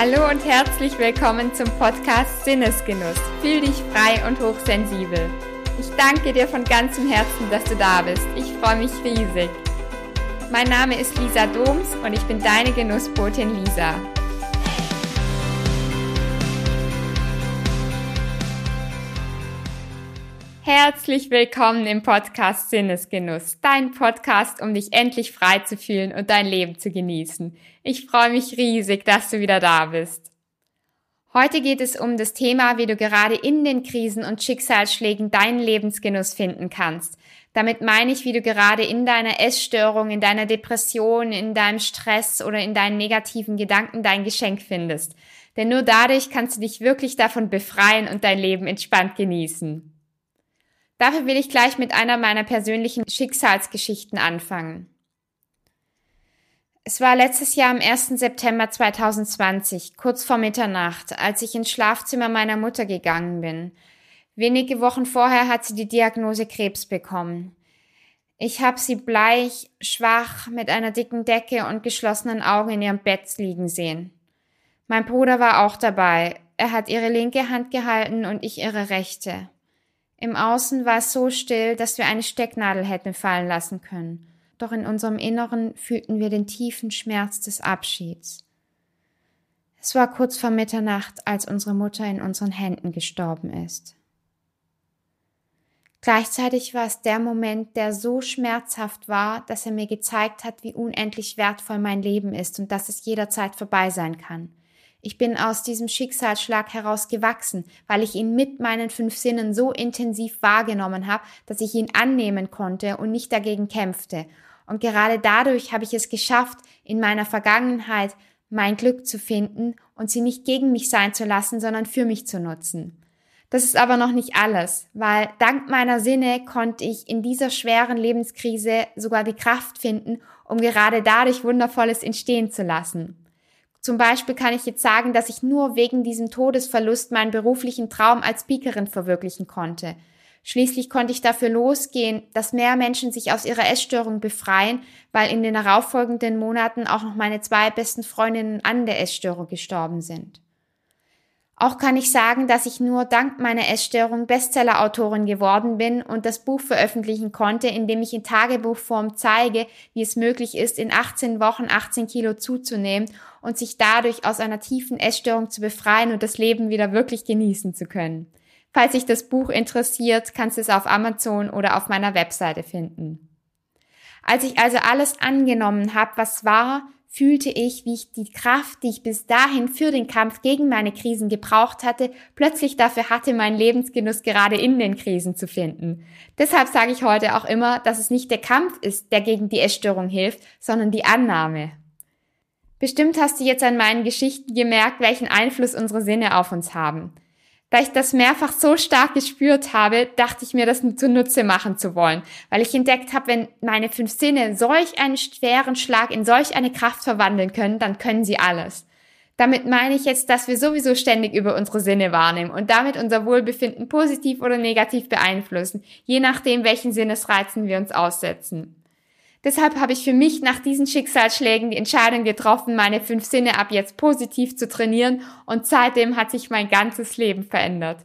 Hallo und herzlich willkommen zum Podcast Sinnesgenuss. Fühl dich frei und hochsensibel. Ich danke dir von ganzem Herzen, dass du da bist. Ich freue mich riesig. Mein Name ist Lisa Doms und ich bin deine Genussbotin Lisa. Herzlich willkommen im Podcast Sinnesgenuss, dein Podcast, um dich endlich frei zu fühlen und dein Leben zu genießen. Ich freue mich riesig, dass du wieder da bist. Heute geht es um das Thema, wie du gerade in den Krisen und Schicksalsschlägen deinen Lebensgenuss finden kannst. Damit meine ich, wie du gerade in deiner Essstörung, in deiner Depression, in deinem Stress oder in deinen negativen Gedanken dein Geschenk findest. Denn nur dadurch kannst du dich wirklich davon befreien und dein Leben entspannt genießen. Dafür will ich gleich mit einer meiner persönlichen Schicksalsgeschichten anfangen. Es war letztes Jahr am 1. September 2020, kurz vor Mitternacht, als ich ins Schlafzimmer meiner Mutter gegangen bin. Wenige Wochen vorher hat sie die Diagnose Krebs bekommen. Ich habe sie bleich, schwach, mit einer dicken Decke und geschlossenen Augen in ihrem Bett liegen sehen. Mein Bruder war auch dabei. Er hat ihre linke Hand gehalten und ich ihre rechte. Im Außen war es so still, dass wir eine Stecknadel hätten fallen lassen können. Doch in unserem Inneren fühlten wir den tiefen Schmerz des Abschieds. Es war kurz vor Mitternacht, als unsere Mutter in unseren Händen gestorben ist. Gleichzeitig war es der Moment, der so schmerzhaft war, dass er mir gezeigt hat, wie unendlich wertvoll mein Leben ist und dass es jederzeit vorbei sein kann. Ich bin aus diesem Schicksalsschlag heraus gewachsen, weil ich ihn mit meinen fünf Sinnen so intensiv wahrgenommen habe, dass ich ihn annehmen konnte und nicht dagegen kämpfte. Und gerade dadurch habe ich es geschafft, in meiner Vergangenheit mein Glück zu finden und sie nicht gegen mich sein zu lassen, sondern für mich zu nutzen. Das ist aber noch nicht alles, weil dank meiner Sinne konnte ich in dieser schweren Lebenskrise sogar die Kraft finden, um gerade dadurch Wundervolles entstehen zu lassen. Zum Beispiel kann ich jetzt sagen, dass ich nur wegen diesem Todesverlust meinen beruflichen Traum als Speakerin verwirklichen konnte. Schließlich konnte ich dafür losgehen, dass mehr Menschen sich aus ihrer Essstörung befreien, weil in den darauffolgenden Monaten auch noch meine zwei besten Freundinnen an der Essstörung gestorben sind. Auch kann ich sagen, dass ich nur dank meiner Essstörung Bestseller-Autorin geworden bin und das Buch veröffentlichen konnte, in dem ich in Tagebuchform zeige, wie es möglich ist, in 18 Wochen 18 Kilo zuzunehmen und sich dadurch aus einer tiefen Essstörung zu befreien und das Leben wieder wirklich genießen zu können. Falls sich das Buch interessiert, kannst du es auf Amazon oder auf meiner Webseite finden. Als ich also alles angenommen habe, was war, fühlte ich, wie ich die Kraft, die ich bis dahin für den Kampf gegen meine Krisen gebraucht hatte, plötzlich dafür hatte, meinen Lebensgenuss gerade in den Krisen zu finden. Deshalb sage ich heute auch immer, dass es nicht der Kampf ist, der gegen die Essstörung hilft, sondern die Annahme. Bestimmt hast du jetzt an meinen Geschichten gemerkt, welchen Einfluss unsere Sinne auf uns haben. Da ich das mehrfach so stark gespürt habe, dachte ich mir, das zunutze machen zu wollen, weil ich entdeckt habe, wenn meine fünf Sinne solch einen schweren Schlag in solch eine Kraft verwandeln können, dann können sie alles. Damit meine ich jetzt, dass wir sowieso ständig über unsere Sinne wahrnehmen und damit unser Wohlbefinden positiv oder negativ beeinflussen, je nachdem, welchen Sinnesreizen wir uns aussetzen. Deshalb habe ich für mich nach diesen Schicksalsschlägen die Entscheidung getroffen, meine fünf Sinne ab jetzt positiv zu trainieren und seitdem hat sich mein ganzes Leben verändert.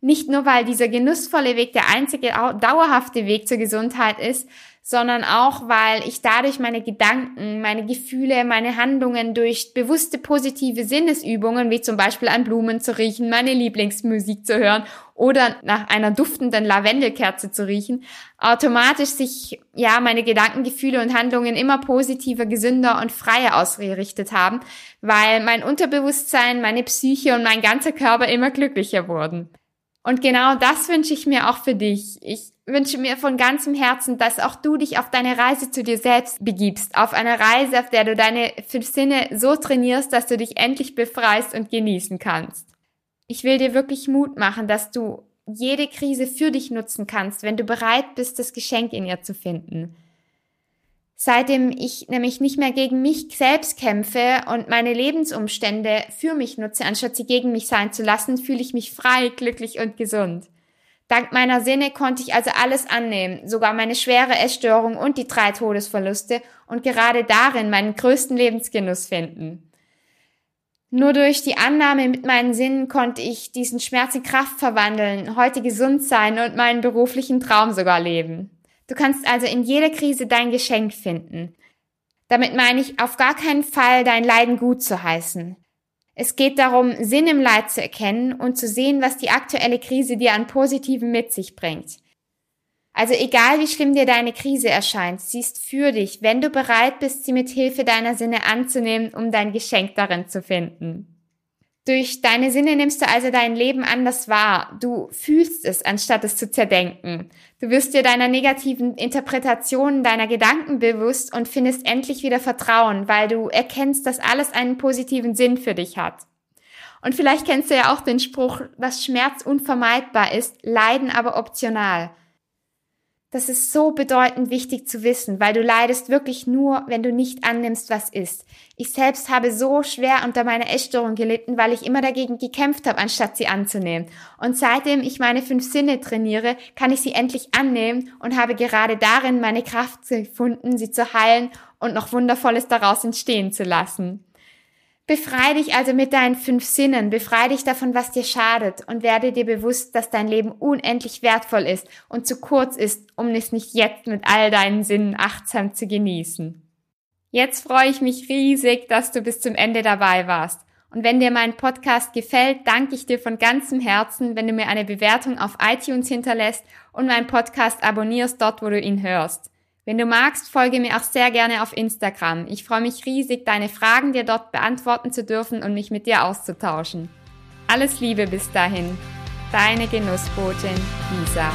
Nicht nur, weil dieser genussvolle Weg der einzige dauerhafte Weg zur Gesundheit ist, sondern auch, weil ich dadurch meine Gedanken, meine Gefühle, meine Handlungen durch bewusste positive Sinnesübungen, wie zum Beispiel an Blumen zu riechen, meine Lieblingsmusik zu hören oder nach einer duftenden Lavendelkerze zu riechen, automatisch sich, ja, meine Gedanken, Gefühle und Handlungen immer positiver, gesünder und freier ausgerichtet haben, weil mein Unterbewusstsein, meine Psyche und mein ganzer Körper immer glücklicher wurden. Und genau das wünsche ich mir auch für dich. Ich wünsche mir von ganzem Herzen, dass auch du dich auf deine Reise zu dir selbst begibst. Auf eine Reise, auf der du deine fünf Sinne so trainierst, dass du dich endlich befreist und genießen kannst. Ich will dir wirklich Mut machen, dass du jede Krise für dich nutzen kannst, wenn du bereit bist, das Geschenk in ihr zu finden. Seitdem ich nämlich nicht mehr gegen mich selbst kämpfe und meine Lebensumstände für mich nutze, anstatt sie gegen mich sein zu lassen, fühle ich mich frei, glücklich und gesund. Dank meiner Sinne konnte ich also alles annehmen, sogar meine schwere Essstörung und die drei Todesverluste und gerade darin meinen größten Lebensgenuss finden. Nur durch die Annahme mit meinen Sinnen konnte ich diesen Schmerz in Kraft verwandeln, heute gesund sein und meinen beruflichen Traum sogar leben. Du kannst also in jeder Krise dein Geschenk finden. Damit meine ich auf gar keinen Fall dein Leiden gut zu heißen. Es geht darum, Sinn im Leid zu erkennen und zu sehen, was die aktuelle Krise dir an Positiven mit sich bringt. Also egal wie schlimm dir deine Krise erscheint, sie ist für dich, wenn du bereit bist, sie mit Hilfe deiner Sinne anzunehmen, um dein Geschenk darin zu finden. Durch deine Sinne nimmst du also dein Leben anders wahr. Du fühlst es, anstatt es zu zerdenken. Du wirst dir deiner negativen Interpretationen deiner Gedanken bewusst und findest endlich wieder Vertrauen, weil du erkennst, dass alles einen positiven Sinn für dich hat. Und vielleicht kennst du ja auch den Spruch, dass Schmerz unvermeidbar ist, Leiden aber optional. Das ist so bedeutend wichtig zu wissen, weil du leidest wirklich nur, wenn du nicht annimmst, was ist. Ich selbst habe so schwer unter meiner Essstörung gelitten, weil ich immer dagegen gekämpft habe, anstatt sie anzunehmen. Und seitdem ich meine fünf Sinne trainiere, kann ich sie endlich annehmen und habe gerade darin meine Kraft gefunden, sie zu heilen und noch Wundervolles daraus entstehen zu lassen. Befrei dich also mit deinen fünf Sinnen, befrei dich davon, was dir schadet und werde dir bewusst, dass dein Leben unendlich wertvoll ist und zu kurz ist, um es nicht jetzt mit all deinen Sinnen achtsam zu genießen. Jetzt freue ich mich riesig, dass du bis zum Ende dabei warst. Und wenn dir mein Podcast gefällt, danke ich dir von ganzem Herzen, wenn du mir eine Bewertung auf iTunes hinterlässt und meinen Podcast abonnierst dort, wo du ihn hörst. Wenn du magst, folge mir auch sehr gerne auf Instagram. Ich freue mich riesig, deine Fragen dir dort beantworten zu dürfen und mich mit dir auszutauschen. Alles Liebe bis dahin. Deine Genussbotin Lisa.